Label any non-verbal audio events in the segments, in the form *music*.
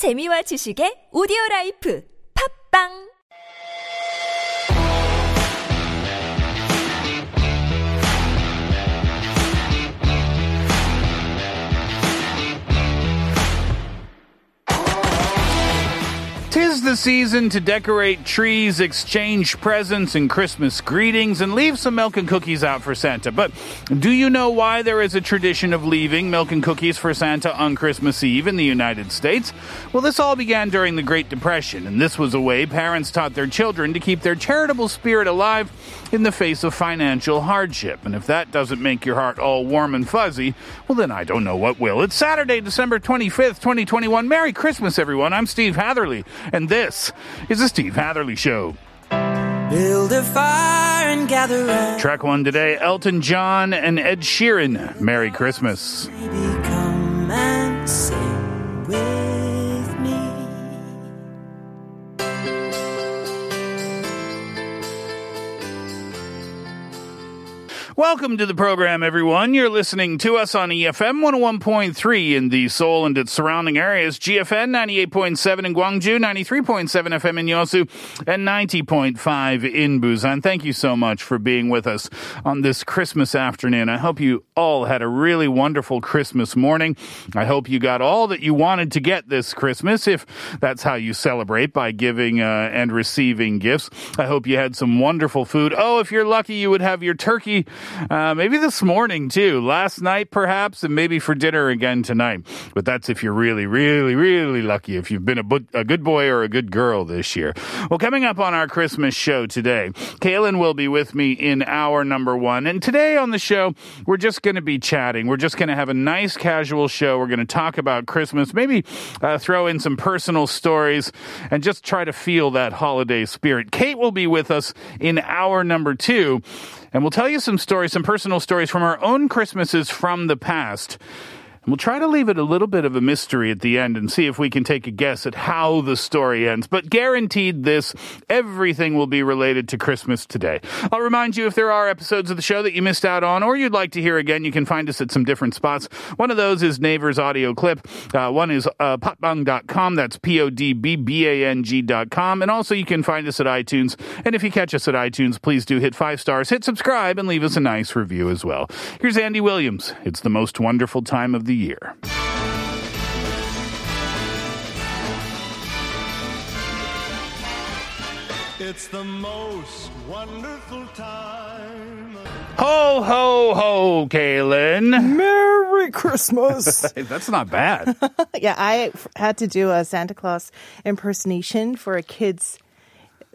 재미와 지식의 오디오 라이프. 팝빵 Tis the season to decorate trees, exchange presents and Christmas greetings, and leave some milk and cookies out for Santa. But do you know why there is a tradition of leaving milk and cookies for Santa on Christmas Eve in the United States? Well, this all began during the Great Depression, and this was a way parents taught their children to keep their charitable spirit alive in the face of financial hardship. And if that doesn't make your heart all warm and fuzzy, well, then I don't know what will. It's Saturday, December 25th, 2021. Merry Christmas, everyone. I'm Steve Hatherley, and this is the Steve Hatherley Show. Build a fire and gather round. Track one today Elton John and Ed Sheeran. Merry Christmas. Welcome to the program, everyone. You're listening to us on EFM 101.3 in the Seoul and its surrounding areas, GFN 98.7 in Gwangju, 93.7 FM in Yosu, and 90.5 in Busan. Thank you so much for being with us on this Christmas afternoon. I hope you all had a really wonderful Christmas morning. I hope you got all that you wanted to get this Christmas, if that's how you celebrate by giving uh, and receiving gifts. I hope you had some wonderful food. Oh, if you're lucky, you would have your turkey uh, maybe this morning too. Last night, perhaps, and maybe for dinner again tonight. But that's if you're really, really, really lucky. If you've been a, a good boy or a good girl this year. Well, coming up on our Christmas show today, Kaylin will be with me in hour number one. And today on the show, we're just going to be chatting. We're just going to have a nice casual show. We're going to talk about Christmas, maybe uh, throw in some personal stories, and just try to feel that holiday spirit. Kate will be with us in hour number two. And we'll tell you some stories, some personal stories from our own Christmases from the past. And we'll try to leave it a little bit of a mystery at the end and see if we can take a guess at how the story ends. But guaranteed this, everything will be related to Christmas today. I'll remind you if there are episodes of the show that you missed out on or you'd like to hear again, you can find us at some different spots. One of those is Naver's audio clip. Uh, one is uh, podbbang.com. That's P-O-D-B-B-A-N-G.com. And also you can find us at iTunes. And if you catch us at iTunes, please do hit five stars, hit subscribe, and leave us a nice review as well. Here's Andy Williams. It's the most wonderful time of the year. It's the most wonderful time. Ho, ho, ho, Kaylin. Merry Christmas. *laughs* That's not bad. *laughs* yeah, I f- had to do a Santa Claus impersonation for a kid's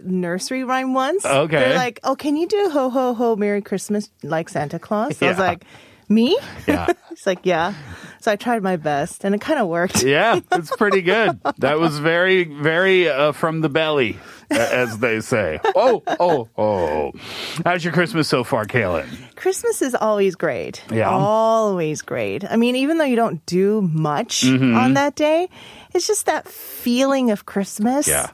nursery rhyme once. Okay. They're like, oh, can you do ho, ho, ho, Merry Christmas like Santa Claus? I was Yeah. like, me? Yeah. *laughs* He's like, yeah. So I tried my best and it kind of worked. Yeah, *laughs* it's pretty good. That was very, very uh, from the belly, as they say. Oh, oh, oh. How's your Christmas so far, Kaylin? Christmas is always great. Yeah. Always great. I mean, even though you don't do much Mm-hmm. on that day, it's just that feeling of Christmas. Yeah.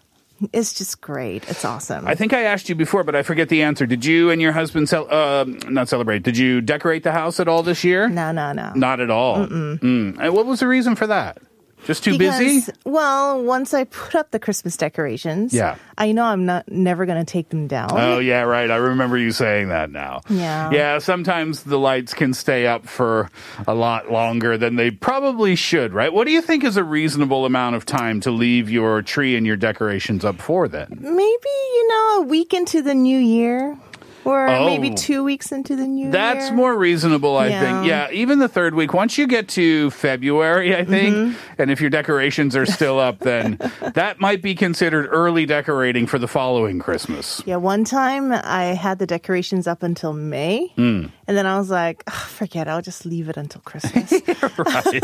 It's just great. It's awesome. I think I asked you before, but I forget the answer. Did you and your husband cel- uh, not celebrate? Did you decorate the house at all this year? no, no, no. Not at all. Mm. And what was the reason for that? Just too busy? Well, once I put up the Christmas decorations, Yeah. I know I'm not never going to take them down. Oh yeah, right. I remember you saying that now. Yeah. Yeah, sometimes the lights can stay up for a lot longer than they probably should, right? What do you think is a reasonable amount of time to leave your tree and your decorations up for then? Maybe you know a week into the new year, or Oh. maybe two weeks into the new year. That's more reasonable, I think. Yeah. Yeah, even the third week. Once you get to February, I think, Mm-hmm. and if your decorations are still up, then *laughs* that might be considered early decorating for the following Christmas. Yeah, one time I had the decorations up until May, Hmm. and then I was like, "Ugh, forget, it, I'll just leave it until Christmas. *laughs* *laughs* right.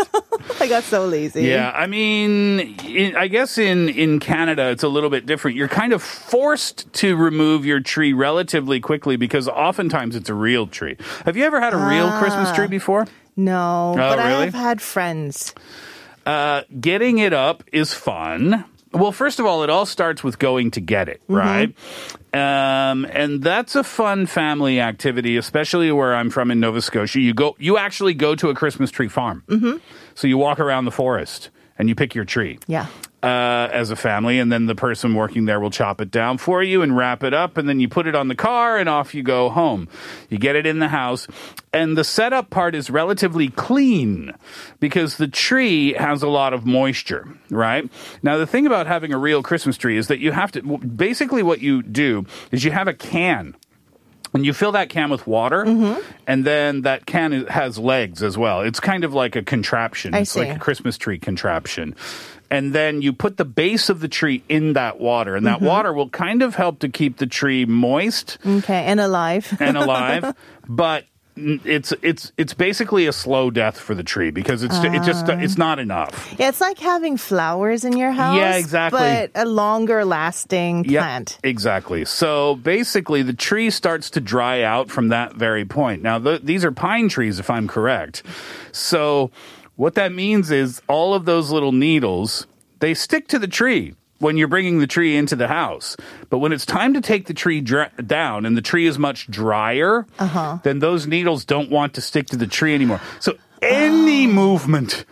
I got so lazy. Yeah, I mean, in, I guess in in Canada it's a little bit different. You're kind of forced to remove your tree relatively quickly because oftentimes it's a real tree. Have you ever had a real Christmas tree before? No, but I Oh, really? have had friends. Uh, getting it up is fun. Well, first of all, it all starts with going to get it, right? Um, and that's a fun family activity, especially where I'm from in Nova Scotia. You go, you actually go to a Christmas tree farm. Mm-hmm. So you walk around the forest and you pick your tree. Yeah. Uh, as a family, and then the person working there will chop it down for you and wrap it up, and then you put it on the car and off you go home. You get it in the house, and the setup part is relatively clean because the tree has a lot of moisture, right? Now, the thing about having a real Christmas tree is that you have to basically what you do is you have a can and you fill that can with water, Mm-hmm. and then that can has legs as well. It's kind of like a contraption. I it's like a Christmas tree contraption. And then you put the base of the tree in that water, and Mm-hmm. that water will kind of help to keep the tree moist Okay, and alive. and *laughs* alive. but it's it's it's basically a slow death for the tree because it's it just Ah. it's not enough. yeah, it's like having flowers in your house. Yeah, exactly. But a longer lasting plant. exactly. So basically, the tree starts to dry out from that very point. Now, th these are pine trees, if I'm correct. So what that means is all of those little needles they stick to the tree when you're bringing the tree into the house. But when it's time to take the tree dra- down and the tree is much drier, uh-huh. then those needles don't want to stick to the tree anymore. So any movement.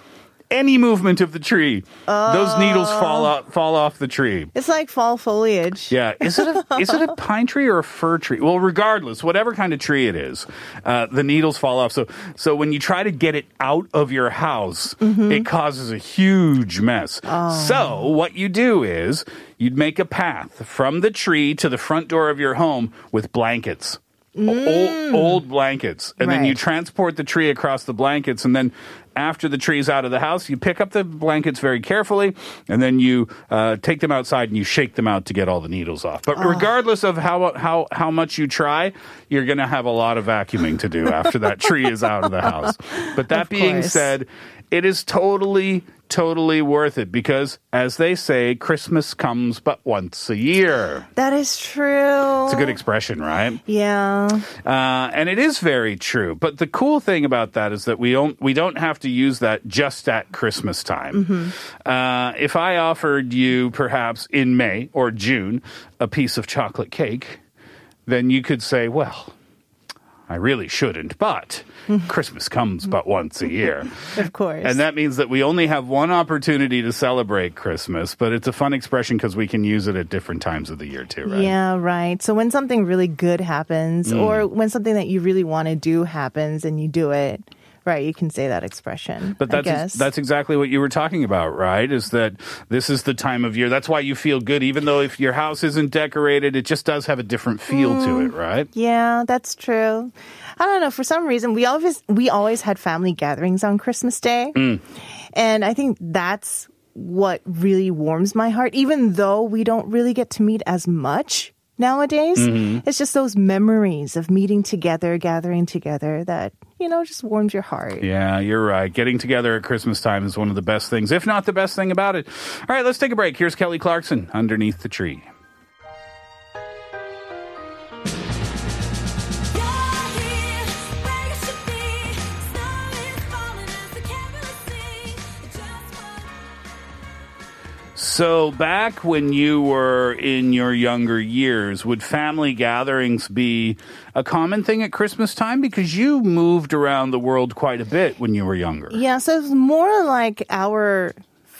Any movement of the tree, those needles fall out, fall off the tree. It's like fall foliage. Yeah, is it a is it a *laughs* pine tree or a fir tree? Well, regardless, whatever kind of tree it is, uh, the needles fall off. So so when you try to get it out of your house, it causes a huge mess. So what you do is you'd make a path from the tree to the front door of your home with blankets. Old, old blankets, and then you transport the tree across the blankets, and then after the tree's out of the house, you pick up the blankets very carefully, and then you uh, take them outside and you shake them out to get all the needles off. But regardless of how how how much you try, you're going to have a lot of vacuuming to do after that tree is out of the house. But that *laughs* Of being course. said, it is totally totally worth it because as they say christmas comes but once a year That is true. it's a good expression right Yeah. uh, and it is very true. But the cool thing about that is that we don't we don't have to use that just at Christmas time. Uh, if I offered you perhaps in May or June a piece of chocolate cake, then you could say, well. I really shouldn't, but *laughs* Christmas comes but once a year. *laughs* Of course. And that means that we only have one opportunity to celebrate Christmas, but it's a fun expression because we can use it at different times of the year too, right? Yeah, right. So when something really good happens, Mm. or when something that you really want to do happens and you do it, right, you can say that expression. But that's that's exactly what you were talking about, right? Is that this is the time of year. That's why you feel good, even though if your house isn't decorated, it just does have a different feel to Mm. it, right? Yeah, that's true. I don't know. For some reason, we always we always had family gatherings on Christmas Day, Mm. and I think that's what really warms my heart. Even though we don't really get to meet as much nowadays, Mm-hmm. it's just those memories of meeting together, gathering together that you know just warms your heart. Yeah, you're right. Getting together at Christmas time is one of the best things, if not the best thing about it. All right, let's take a break. Here's Kelly Clarkson, Underneath the Tree. So, back when you were in your younger years, would family gatherings be a common thing at Christmas time? Because you moved around the world quite a bit when you were younger. Yeah, so it's more like our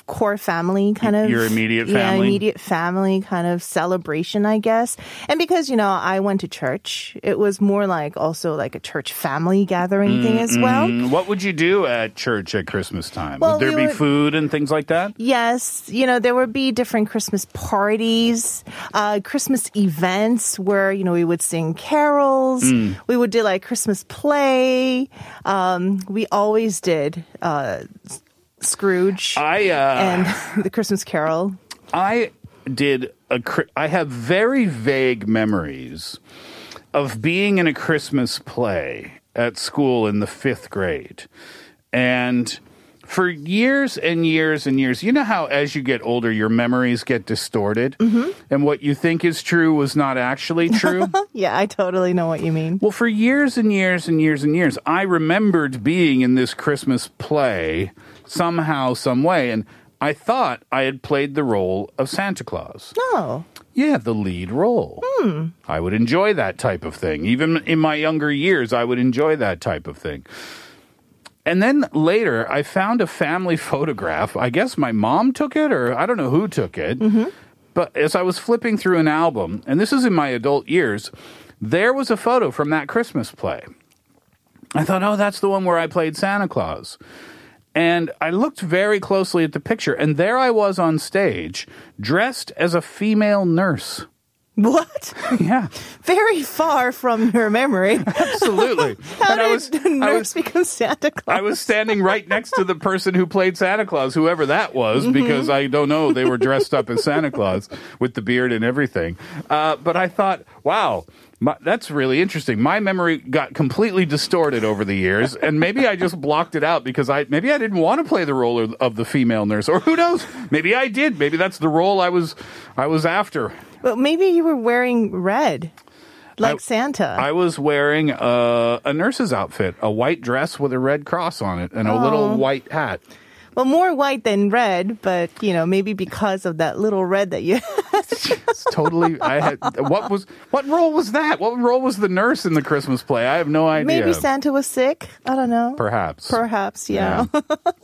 core family kind of Your immediate family, yeah immediate family kind of celebration i guess and because you know i went to church it was more like also like a church family gathering thing as well Mm, What would you do at church at Christmas time? Well, would there we be would- food and things like that? Yes, you know, there would be different Christmas parties, uh, Christmas events where, you know, we would sing carols. Mm. We would do like Christmas play. Um, we always did, uh, Scrooge I uh, and *laughs* the Christmas Carol. I did a. I have very vague memories of being in a Christmas play at school in the fifth grade, and for years and years and years, you know how as you get older, your memories get distorted, and what you think is true was not actually true. *laughs* Yeah, I totally know what you mean. Well, for years and years and years and years, I remembered being in this Christmas play somehow, some way, and I thought I had played the role of Santa Claus. No. Yeah, the lead role. Hmm. I would enjoy that type of thing. Even in my younger years, I would enjoy that type of thing. And then later, I found a family *laughs* photograph. I guess my mom took it, or I don't know who took it. Mm-hmm. But as I was flipping through an album, and this is in my adult years, there was a photo from that Christmas play. I thought, oh, that's the one where I played Santa Claus. And I looked very closely at the picture, and there I was on stage, dressed as a female nurse. What? Yeah, Very far from your memory. absolutely. *laughs* How and I was, the I nurse was, become Santa Claus? I was standing right next to the person who played Santa Claus, whoever that was, Mm-hmm. because I don't know. They were dressed up as Santa Claus with the beard and everything. Uh, but I thought, wow. My, that's really interesting. My memory got completely distorted over the years, and maybe I just blocked it out because I maybe I didn't want to play the role of, of the female nurse, or who knows? Maybe I did. Maybe that's the role I was I was after. But maybe you were wearing red, like I- Santa. I was wearing a, a nurse's outfit, a white dress with a red cross on it, and a Oh. little white hat. Well, more white than red, but you know, maybe because of that little red that you. *laughs* It's totally. I had what was what role was that? What role was the nurse in the Christmas play? I have no idea. maybe Santa was sick. I don't know. Perhaps. Perhaps, yeah.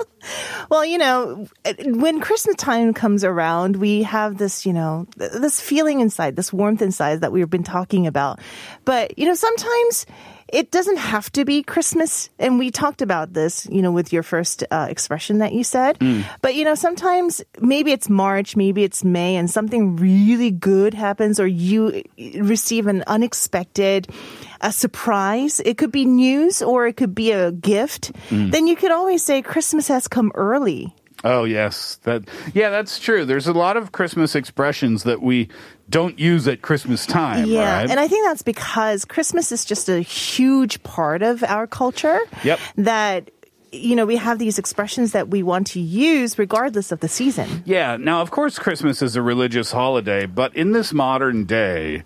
*laughs* well, you know, when Christmas time comes around, we have this, you know, this feeling inside, this warmth inside that we've been talking about. But, you know, sometimes it doesn't have to be Christmas. And we talked about this, you know, with your first uh, expression that you said. Mm. But, you know, sometimes maybe it's March, maybe it's May, and something really good happens, or you uh, receive an unexpected a surprise. It could be news or it could be a gift. Mm. Then you could always say Christmas has come early. Oh yes, that yeah, that's true. There's a lot of Christmas expressions that we don't use at Christmas time, Yeah, right? and I think that's because Christmas is just a huge part of our culture. Yep. That you know we have these expressions that we want to use regardless of the season. Yeah. Now, of course, Christmas is a religious holiday, but in this modern day,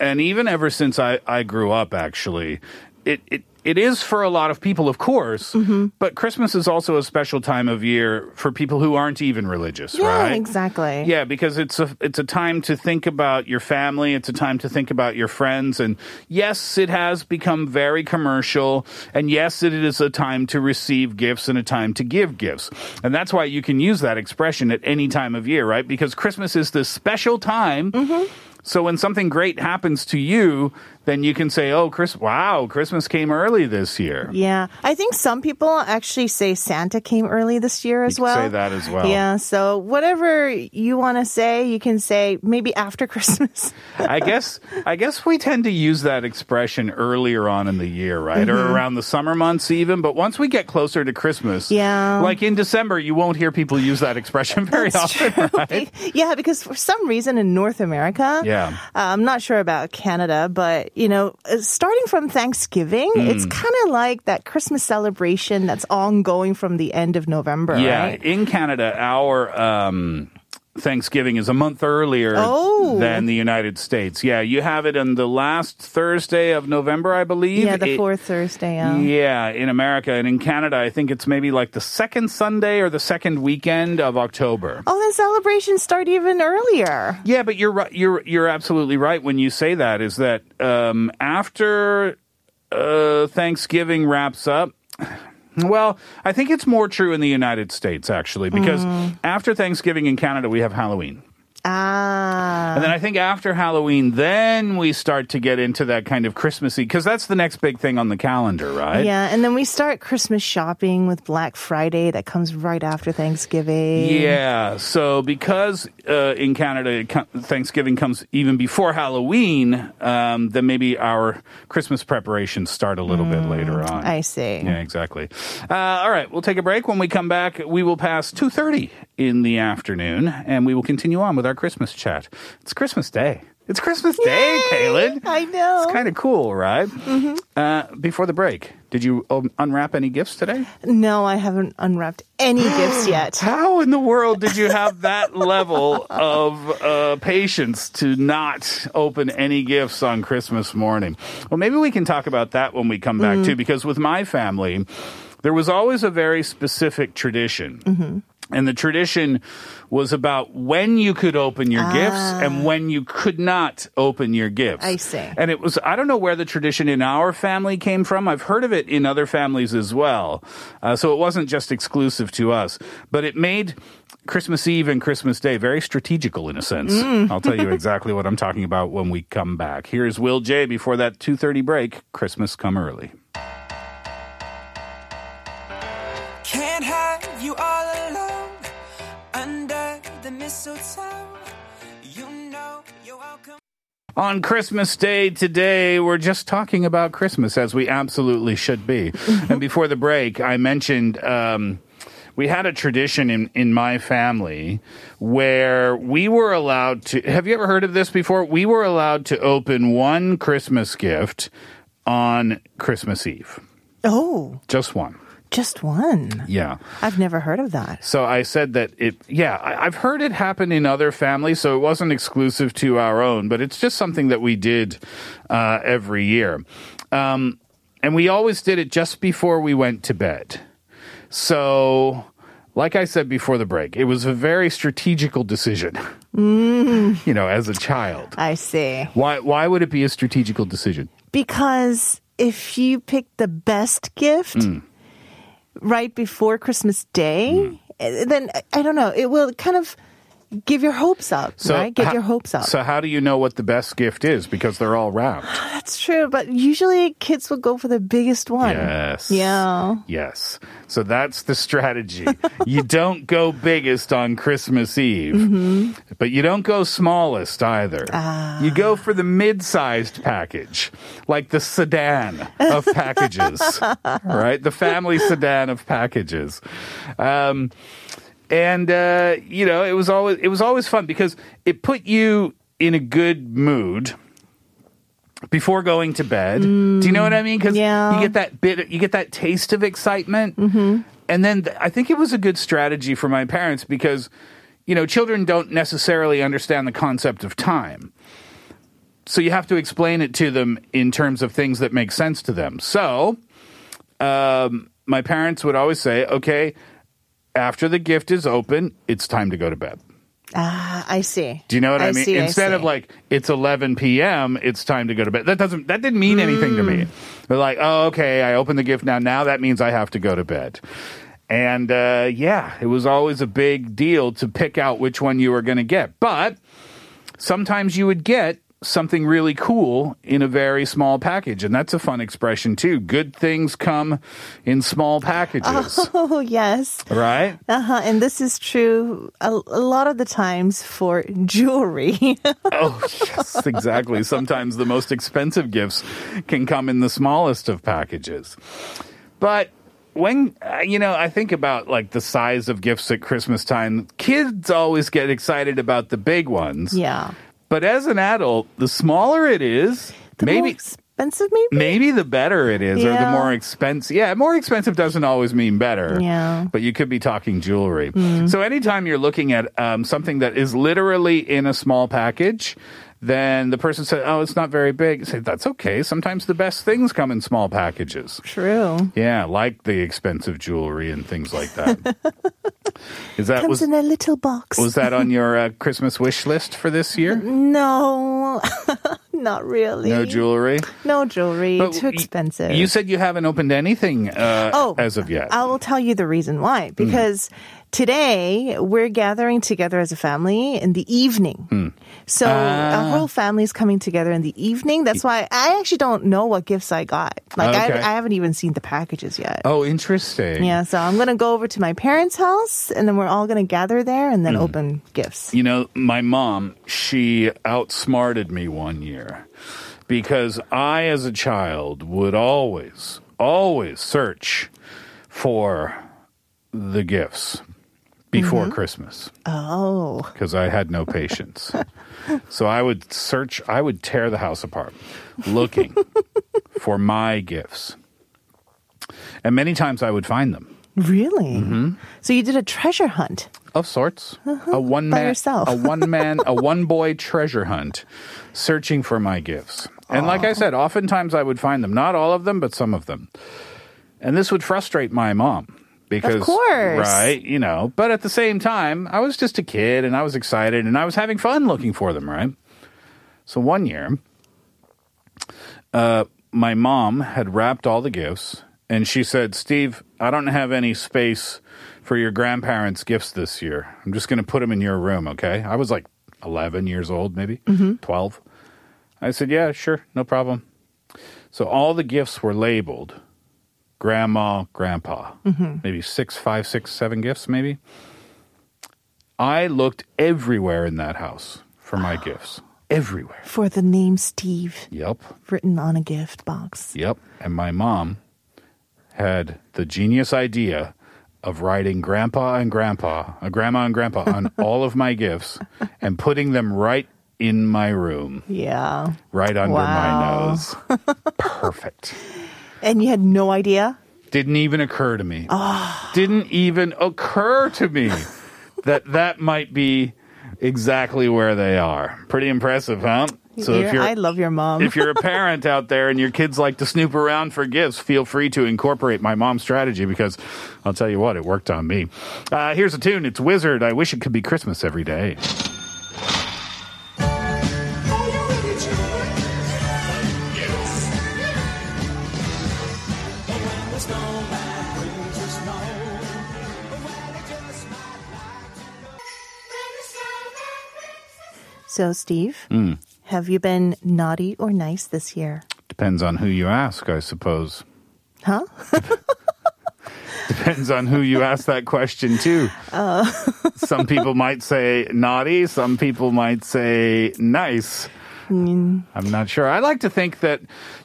and even ever since I, I grew up, actually, it, it, it is for a lot of people, of course, Mm-hmm. but Christmas is also a special time of year for people who aren't even religious, Yeah, right? exactly. Yeah, because it's a it's a time to think about your family. It's a time to think about your friends. And yes, it has become very commercial. And yes, it is a time to receive gifts and a time to give gifts. And that's why you can use that expression at any time of year, right? Because Christmas is this special time. So when something great happens to you, then you can say, "Oh, Chris! Wow, Christmas came early this year." Yeah, I think some people actually say Santa came early this year as You well. say that as well. Yeah, so whatever you want to say, you can say maybe after *laughs* Christmas. I guess I guess we tend to use that expression earlier on in the year, right? Mm-hmm. Or around the summer months even, but once we get closer to Christmas, Yeah. like in December, you won't hear people use that expression *laughs* very often, right? *laughs* yeah, because for some reason in North America, Yeah. uh, I'm not sure about Canada, but you know, uh, starting from Thanksgiving, it's Hmm. kind of like that Christmas celebration that's ongoing from the end of November, Yeah, right? in Canada, our um, Thanksgiving is a month earlier Oh. than the United States. Yeah, you have it on the last Thursday of November, I believe. Yeah, the It- fourth Thursday. Yeah. Yeah, in America and in Canada, I think it's maybe like the second Sunday or the second weekend of October. Oh, then celebrations start even earlier. Yeah, but you're right. You're you're absolutely right when you say that. Is that um, after uh, Thanksgiving wraps up? Well, I think it's more true in the United States actually, because mm. after Thanksgiving in Canada we have Halloween. Ah. And then I think after Halloween, then we start to get into that kind of Christmassy, because that's the next big thing on the calendar, right? Yeah, and then we start Christmas shopping with Black Friday that comes right after Thanksgiving. Yeah. So because uh, in Canada Thanksgiving comes even before Halloween, um, then maybe our Christmas preparations start a little bit later on. I see. Yeah, exactly. Uh, all right, we'll take a break. When we come back, we will pass two thirty in the afternoon, and we will continue on with our Christmas chat. It's Christmas Day. It's Christmas Day, Kaylin. I know. It's kind of cool, right? Mm-hmm. Uh, before the break, did you um, unwrap any gifts today? No, I haven't unwrapped any *gasps* gifts yet. How in the world did you have that level of uh, patience to not open any gifts on Christmas morning? Well, maybe we can talk about that when we come back too, because with my family, there was always a very specific tradition. And the tradition was about when you could open your gifts and when you could not open your gifts. I see. And it was, I don't know where the tradition in our family came from. I've heard of it in other families as well. Uh, so it wasn't just exclusive to us, but it made Christmas Eve and Christmas Day very strategical in a sense. I'll tell you *laughs* exactly what I'm talking about when we come back. Here's Will J before that 2:30 break. Christmas come early. On Christmas Day today, we're just talking about Christmas as we absolutely should be. and before the break, I mentioned um, we had a tradition in, in my family where we were allowed to. Have you ever heard of this before? We were allowed to open one Christmas gift on Christmas Eve. Oh, Just one. Just one. Yeah. I've never heard of that. So I said that it, yeah, I, I've heard it happen in other families, so it wasn't exclusive to our own, but it's just something that we did uh, every year. Um, and we always did it just before we went to bed. So, like I said before the break, it was a very strategical decision, you know, as a child. I see. Why, why would it be a strategical decision? Because if you pick the best gift Mm. Right before Christmas Day, Mm. then I don't know, it will kind of give your hopes up, right? Get ho- your hopes up. So, how do you know what the best gift is? Because they're all wrapped. *sighs* That's true, but usually kids will go for the biggest one. Yes. Yeah. Yes. So that's the strategy. *laughs* you don't go biggest on Christmas Eve, Mm-hmm. but you don't go smallest either. Ah. You go for the mid sized package, like the sedan of packages, *laughs* right? The family sedan of packages. Um, and uh, you know, it was always it was always fun because it put you in a good mood before going to bed. Do you know what I mean? Because yeah. you get that bit, you get that taste of excitement, mm-hmm. and then th- I think it was a good strategy for my parents because you know children don't necessarily understand the concept of time. So you have to explain it to them in terms of things that make sense to them. So, um, my parents would always say, "Okay, after the gift is open, it's time to go to bed." Ah, I see. Do you know what I, mean? see, Instead see. of like it's 11 p.m., it's time to go to bed. That doesn't that didn't mean anything to Mm. me. They're like, oh, okay, I opened the gift now. Now that means I have to go to bed. And uh, yeah, it was always a big deal to pick out which one you were going to get. But sometimes you would get something really cool in a very small package, and that's a fun expression too. Good things come in small packages, *laughs* Oh, yes. right? Uh-huh. And this is true a, a lot of the times for jewelry. *laughs* Oh, yes, exactly. Sometimes the most expensive gifts can come in the smallest of packages. But when, uh, you know, I think about like the size of gifts at Christmas time, kids always get excited about the big ones. yeah. But as an adult, the smaller it is, The more maybe. expensive, maybe? Maybe the better it is, or the more expensive. Yeah, more expensive doesn't always mean better. Yeah. Mm. But you could be talking jewelry. So anytime you're looking at um, something that is literally in a small package, then the person said, "Oh, it's not very big." Say that's okay. Sometimes the best things come in small packages. True. Yeah, like the expensive jewelry and things like that. *laughs* is that Comes was in a little box. was that on your uh, Christmas wish list for this year? *laughs* no, *laughs* not really. No jewelry. No jewelry. But Too y- expensive. You said you haven't opened anything uh, oh, as of yet. I will tell you the reason why. Because today we're gathering together as a family in the evening. So Ah. our whole family is coming together in the evening. That's why I actually don't know what gifts I got. Like Okay. I, I haven't even seen the packages yet. Oh, interesting. Yeah, so I'm gonna go over to my parents' house, and then we're all gonna gather there and then Hmm. open gifts. You know, my mom, she outsmarted me one year because I, as a child, would always, always search for the gifts before Mm-hmm. Christmas Oh, because I had no patience. *laughs* so I would search, I would tear the house apart looking *laughs* for my gifts. And many times I would find them. really? Mm-hmm. So you did a treasure hunt? Of sorts. A one Uh-huh. By man yourself. a one man a *laughs* one boy treasure hunt searching for my gifts. And like I said, oftentimes I would find them. Not all of them, but some of them. And this would frustrate my mom because of course. right, you know. But at the same time, I was just a kid and I was excited and I was having fun looking for them, right? So one year, uh, my mom had wrapped all the gifts and she said, "Steve, I don't have any space for your grandparents' gifts this year. I'm just going to put them in your room, okay?" I was like 11 years old, maybe 12. I said, "Yeah, sure, no problem." So all the gifts were labeled grandma, grandpa, maybe six, five, six, seven gifts, maybe. I looked everywhere in that house for my *gasps* gifts. Everywhere. For the name Steve Yep. written on a gift box. Yep. And my mom had the genius idea of writing grandpa and grandpa, uh, grandma and grandpa on *laughs* all of my gifts and putting them right in my room, Yeah. right under my nose. *laughs* Perfect. And you had no idea? Didn't even occur to me. Didn't even occur to me that that might be exactly where they are. Pretty impressive, huh? So if You're- you're I love your mom. if you're a parent out there and your kids like to snoop around for gifts, feel free to incorporate my mom's strategy because I'll tell you what, it worked on me. Uh, here's a tune. It's Wizzard. I wish it could be Christmas every day. So, Steve, Hmm. have you been naughty or nice this year? Depends on who you ask, I suppose. Huh? *laughs* Depends on who you ask that question to. *laughs* Some people might say naughty, some people might say nice. I'm not sure. I like to think that,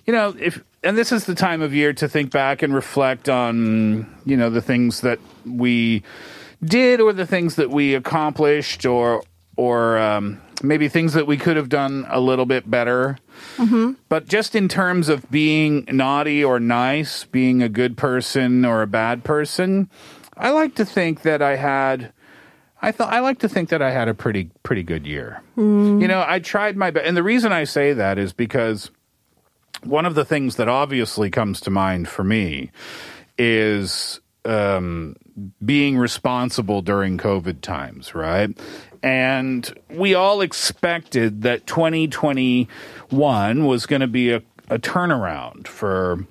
you know, if and this is the time of year to think back and reflect on, you know, the things that we did or the things that we accomplished or or um, maybe things that we could have done a little bit better. But just in terms of being naughty or nice, being a good person or a bad person, I like to think that I had. I thought I like to think that I had a pretty pretty good year. You know, I tried my best, and the reason I say that is because one of the things that obviously comes to mind for me is um, being responsible during COVID times, right? And we all expected that 2021 was going to be a, a turnaround for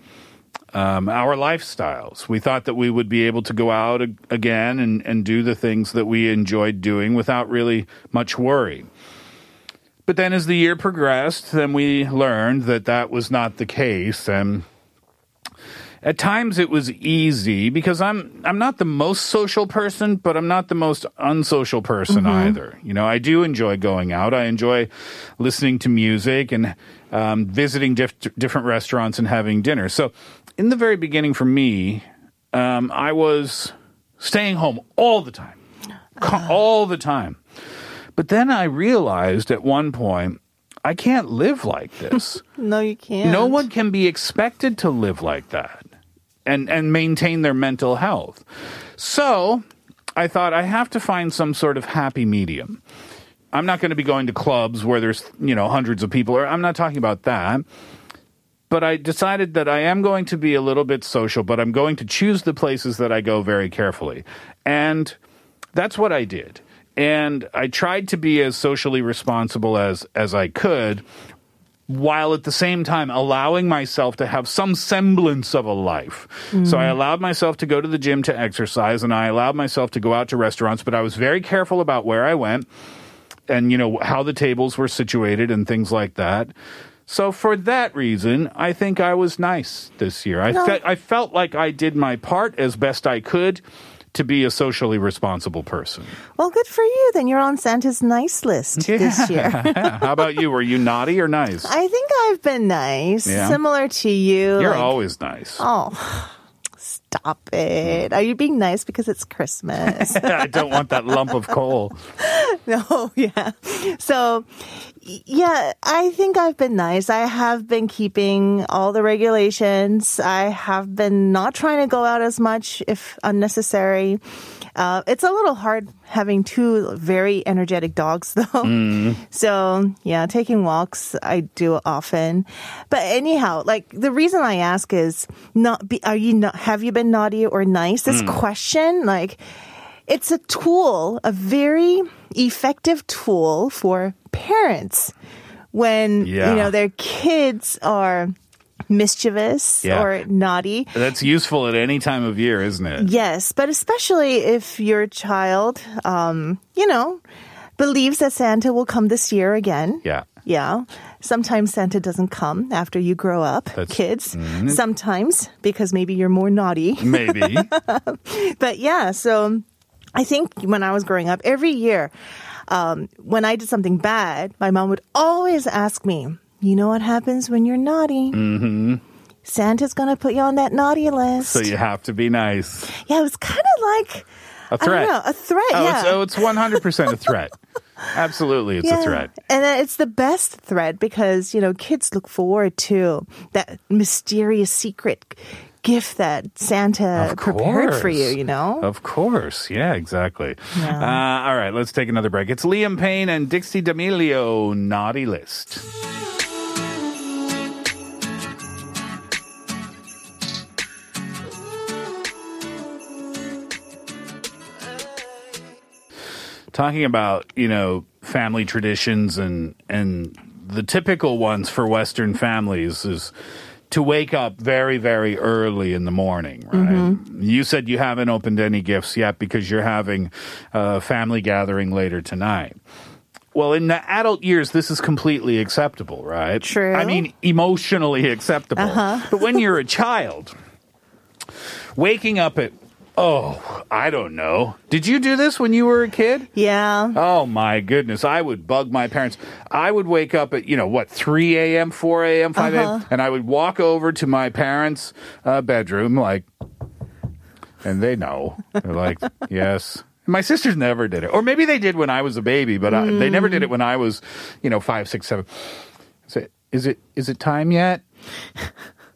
um, our lifestyles. We thought that we would be able to go out ag- again and, and do the things that we enjoyed doing without really much worry. But then as the year progressed, then we learned that that was not the case. And at times it was easy because I'm I'm not the most social person, but I'm not the most unsocial person either. You know, I do enjoy going out. I enjoy listening to music and um, visiting diff- different restaurants and having dinner. So, in the very beginning, for me, um, I was staying home all the time, Co- all the time. But then I realized at one point, I can't live like this. *laughs* No, you can't. No one can be expected to live like that and, and maintain their mental health. So I thought I have to find some sort of happy medium. I'm not going to be going to clubs where there's, you know, hundreds of people, or I'm not talking about that. But I decided that I am going to be a little bit social, but I'm going to choose the places that I go very carefully. And that's what I did. And I tried to be as socially responsible as, as I could, while at the same time allowing myself to have some semblance of a life. So I mm. allowed myself to go to the gym to exercise and I allowed myself to go out to restaurants, but I was very careful about where I went and you know how the tables were situated and things like that. So for that reason, I think I was nice this year. I No. fe- I felt like I did my part as best I could to be a socially responsible person. Well, good for you. Then you're on Santa's nice list this year. *laughs* *laughs* How about you? Were you naughty or nice? I think I've been nice, Yeah? similar to you. You're like- always nice. Oh, *sighs* stop it. Are you being nice because it's Christmas? *laughs* I don't want that lump of coal. no, yeah. So, yeah, I think I've been nice. I have been keeping all the regulations. I have been not trying to go out as much if unnecessary. Uh, it's a little hard having two very energetic dogs, *laughs* though. So yeah, taking walks I do often. But anyhow, like the reason I ask is not be, are you not have you been naughty or nice? This question, like it's a tool, a very effective tool for parents when Yeah. you know their kids are mischievous Yeah. or naughty. That's useful at any time of year, isn't it? Yes, but especially if your child, um, you know, believes that Santa will come this year again. Yeah. Yeah. Sometimes Santa doesn't come after you grow up, That's- kids. Sometimes because maybe you're more naughty. Maybe. *laughs* But yeah, so I think when I was growing up, every year, um, when I did something bad, my mom would always ask me, you know what happens when you're naughty? Mm-hmm. Santa's gonna put you on that naughty list. so you have to be nice. yeah, it was kind of like a threat. know, a threat. Oh, yeah. it's, oh, it's 100% a threat. *laughs* Absolutely, it's a threat. And it's the best threat because, you know, kids look forward to that mysterious secret gift that Santa prepared for you, you know? Of course. Yeah, exactly. Uh, all right, let's take another break. It's Liam Payne and Dixie D'Amelio, Naughty List. Talking about, you know, family traditions and and the typical ones for Western families is to wake up very, very early in the morning, right? Mm-hmm. You said you haven't opened any gifts yet because you're having a family gathering later tonight. Well, in the adult years, this is completely acceptable, right? True. I mean, emotionally acceptable. Uh-huh. But when you're a child, waking up at, oh, I don't know. Did you do this when you were a kid? Yeah. Oh my goodness. I would bug my parents. I would wake up at, you know, what, 3 a.m., 4 a.m., 5 a.m., and I would walk over to my parents' uh, bedroom, like, and they know. They're like, *laughs* yes. My sisters never did it. Or maybe they did when I was a baby, but I, they never did it when I was, you know, five, six, seven. Is it, is it, is it time yet?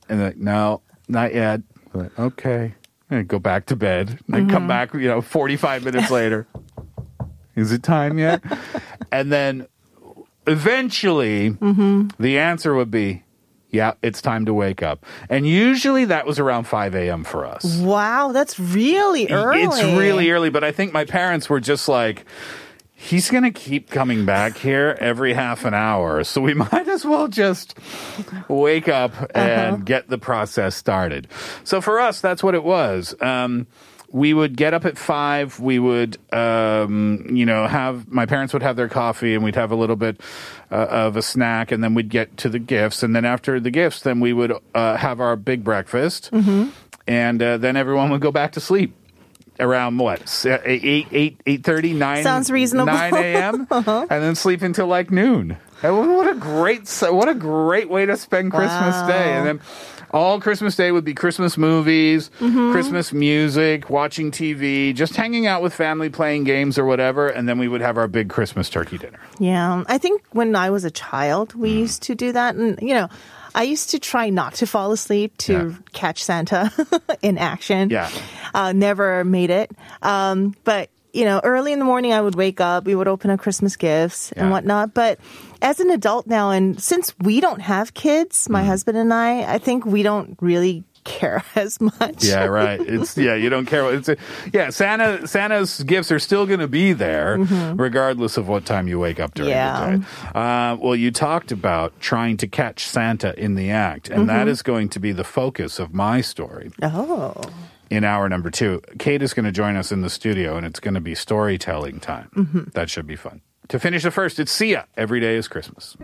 And they're like, no, not yet. Okay. And go back to bed. And come mm-hmm. back, you know, 45 minutes later. *laughs* Is it time yet? and then eventually mm-hmm. the answer would be, yeah, it's time to wake up. And usually that was around 5 a.m. for us. Wow, that's really early. It's really early, but I think my parents were just like, he's going to keep coming back here every half an hour. So we *laughs* might as well just wake up and get the process started. So for us, that's what it was. Um, we would get up at five. We would, um, you know, have my parents would have their coffee, and we'd have a little bit uh, of a snack, and then we'd get to the gifts, and then after the gifts, then we would uh, have our big breakfast, and uh, then everyone would go back to sleep around what uh, eight eight eight thirty nine Sounds reasonable. nine a.m. *laughs* and then sleep until like noon. What a great what a great way to spend Christmas Day, and then. All Christmas Day would be Christmas movies, Mm-hmm. Christmas music, watching TV, just hanging out with family, playing games or whatever, and then we would have our big Christmas turkey dinner. Yeah, I think when I was a child, we Mm. used to do that, and you know, I used to try not to fall asleep to Yeah. catch Santa *laughs* in action. Yeah. uh, never made it. Um, but you know, early in the morning, I would wake up. We would open up Christmas gifts and whatnot. But as an adult now, and since we don't have kids, my Mm. husband and I, I think we don't really care *laughs* as much. Yeah, right. It's yeah, you don't care. It's a, yeah. Santa Santa's gifts are still going to be there, regardless of what time you wake up during Yeah. the day. Uh, well, you talked about trying to catch Santa in the act, and that is going to be the focus of my story Oh. in hour number two. Kate is going to join us in the studio, and it's going to be storytelling time. That should be fun. To finish the first, it's Sia. Every day is Christmas.